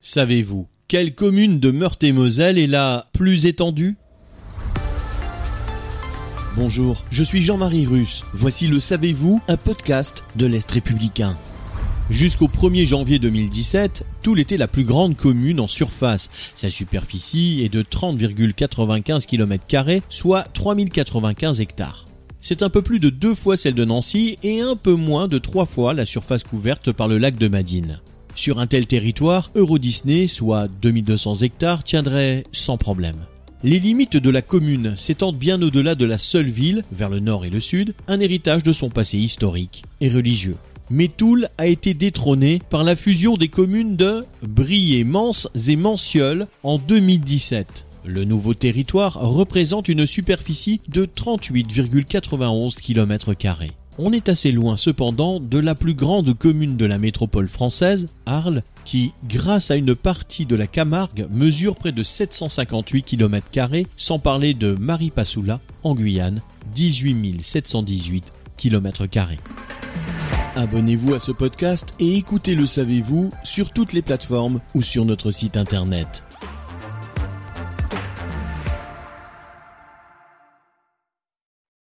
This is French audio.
Savez-vous quelle commune de Meurthe-et-Moselle est la plus étendue? Bonjour, je suis Jean-Marie Russe. Voici le Savez-vous, un podcast de l'Est républicain. Jusqu'au 1er janvier 2017, Toul était la plus grande commune en surface. Sa superficie est de 30,95 km, soit 3095 hectares. C'est un peu plus de deux fois celle de Nancy et un peu moins de trois fois la surface couverte par le lac de Madine. Sur un tel territoire, Euro Disney, soit 2200 hectares, tiendrait sans problème. Les limites de la commune s'étendent bien au-delà de la seule ville, vers le nord et le sud, un héritage de son passé historique et religieux. Mais Toul a été détrôné par la fusion des communes de Briey, Mans et Manciol en 2017. Le nouveau territoire représente une superficie de 38,91 km. On est assez loin cependant de la plus grande commune de la métropole française, Arles, qui, grâce à une partie de la Camargue, mesure près de 758 km, sans parler de Maripasoula, en Guyane, 18 718 km. Abonnez-vous à ce podcast et écoutez Le Savez-vous sur toutes les plateformes ou sur notre site internet.